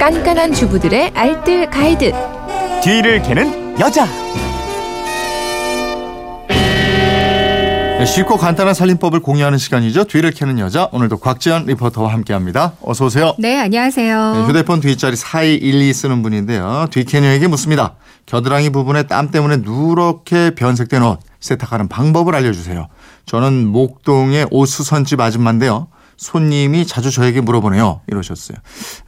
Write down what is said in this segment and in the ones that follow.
깐깐한 주부들의 알뜰 가이드. 뒤를 캐는 여자. 네, 쉽고 간단한 살림법을 공유하는 시간이죠. 뒤를 캐는 여자. 오늘도 곽지연 리포터와 함께합니다. 어서 오세요. 네, 안녕하세요. 네, 휴대폰 뒷자리 4212 쓰는 분인데요. 뒤캐녀에게 묻습니다. 겨드랑이 부분에 땀 때문에 누렇게 변색된 옷 세탁하는 방법을 알려주세요. 저는 목동의 옷 수선집 아줌마인데요. 손님이 자주 저에게 물어보네요. 이러셨어요.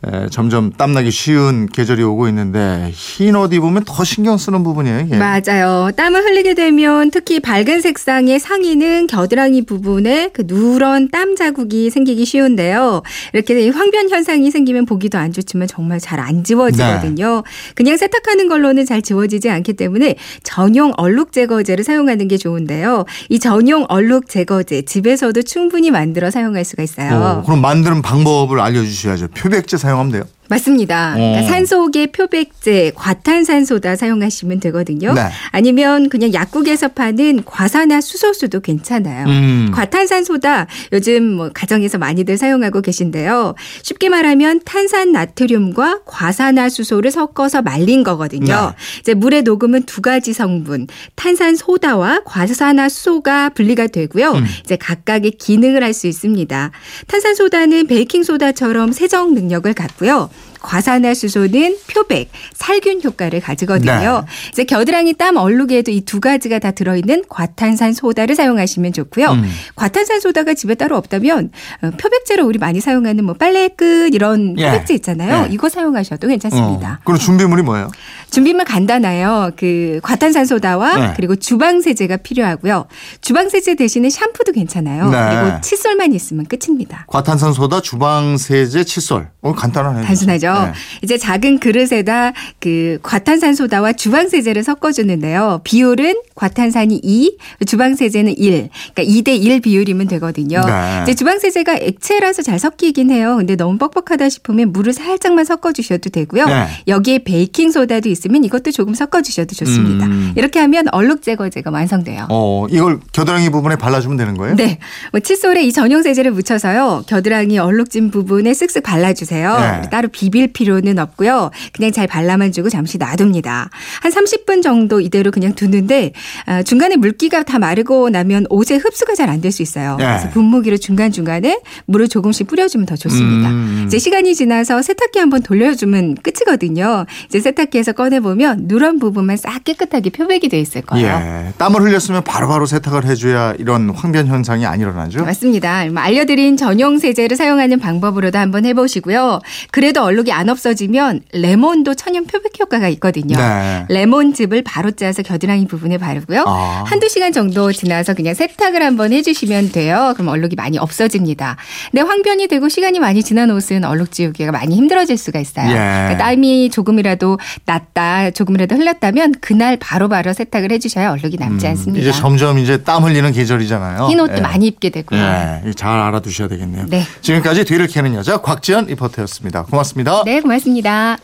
에, 점점 땀나기 쉬운 계절이 오고 있는데 흰 옷 입으면 더 신경 쓰는 부분이에요. 이게. 맞아요. 땀을 흘리게 되면 특히 밝은 색상의 상의는 겨드랑이 부분에 그 누런 땀 자국이 생기기 쉬운데요. 이렇게 황변 현상이 생기면 보기도 안 좋지만 정말 잘 안 지워지거든요. 그냥 세탁하는 걸로는 잘 지워지지 않기 때문에 전용 얼룩 제거제를 사용하는 게 좋은데요. 이 전용 얼룩 제거제 집에서도 충분히 만들어 사용할 수가 있어요. 어, 그럼 만드는 방법을 알려주셔야죠. 표백제 사용하면 돼요. 맞습니다. 그러니까 어. 산소계 표백제, 과탄산소다 사용하시면 되거든요. 네. 아니면 그냥 약국에서 파는 과산화 수소수도 괜찮아요. 음. 과탄산소다 요즘 뭐 가정에서 많이들 사용하고 계신데요. 쉽게 말하면 탄산 나트륨과 과산화 수소를 섞어서 말린 거거든요. 네. 이제 물에 녹으면 두 가지 성분 탄산 소다와 과산화 수소가 분리가 되고요. 음. 이제 각각의 기능을 할 수 있습니다. 탄산 소다는 베이킹 소다처럼 세정 능력을 갖고요. 과산화수소는 표백, 살균 효과를 가지거든요. 네. 이제 겨드랑이 땀 얼룩에도 이 두 가지가 다 들어있는 과탄산 소다를 사용하시면 좋고요. 음. 과탄산 소다가 집에 따로 없다면 어, 표백제로 우리 많이 사용하는 뭐 빨래 끝 이런 예. 표백제 있잖아요. 예. 이거 사용하셔도 괜찮습니다. 어, 그럼 준비물이 뭐예요? 준비물 간단해요. 그 과탄산 소다와 네. 그리고 주방 세제가 필요하고요. 주방 세제 대신에 샴푸도 괜찮아요. 네. 그리고 칫솔만 있으면 끝입니다. 과탄산 소다, 주방 세제, 칫솔. 어, 간단하네요. 단순하죠. 네. 이제 작은 그릇에다 그 과탄산 소다와 주방세제를 섞어주는데요. 비율은 과탄산이 2, 주방세제는 1. 그러니까 2대 1 비율이면 되거든요. 네. 이제 주방세제가 액체라서 잘 섞이긴 해요. 근데 너무 뻑뻑하다 싶으면 물을 살짝만 섞어주셔도 되고요. 네. 여기에 베이킹 소다도 있으면 이것도 조금 섞어주셔도 좋습니다. 음. 이렇게 하면 얼룩 제거제가 완성돼요. 어, 이걸 겨드랑이 부분에 발라주면 되는 거예요? 네. 뭐 칫솔에 이 전용 세제를 묻혀서요. 겨드랑이 얼룩진 부분에 쓱쓱 발라주세요. 네. 따로 비빌 필요는 없고요. 그냥 잘 발라만 주고 잠시 놔둡니다. 한 30분 정도 이대로 그냥 두는데 아, 중간에 물기가 다 마르고 나면 옷에 흡수가 잘 안 될 수 있어요. 네. 그래서 분무기로 중간중간에 물을 조금씩 뿌려주면 더 좋습니다. 음. 이제 시간이 지나서 세탁기 한번 돌려주면 끝이거든요. 이제 세탁기에서 꺼내보면 누런 부분만 싹 깨끗하게 표백이 돼 있을 거예요. 예. 땀을 흘렸으면 바로바로 세탁을 해줘야 이런 황변 현상이 안 일어나죠? 맞습니다. 뭐 알려드린 전용 세제를 사용하는 방법으로도 한번 해보시고요. 그래도 얼룩이 안 없어지면 레몬도 천연 표백 효과가 있거든요. 네. 레몬즙을 바로 짜서 겨드랑이 부분에 바르고요. 아. 한두 시간 정도 지나서 그냥 세탁을 한번 해주시면 돼요. 그럼 얼룩이 많이 없어집니다. 근데 황변이 되고 시간이 많이 지난 옷은 얼룩 지우기가 많이 힘들어질 수가 있어요. 예. 그러니까 땀이 조금이라도 났다, 조금이라도 흘렀다면 그날 바로바로 세탁을 해주셔야 얼룩이 남지 않습니다. 음, 이제 점점 이제 땀 흘리는 계절이잖아요. 흰 옷도 예. 많이 입게 되고요. 예, 잘 알아두셔야 되겠네요. 네. 지금까지 뒤를 캐는 여자 곽지연 리포터였습니다. 고맙습니다. 네, 고맙습니다.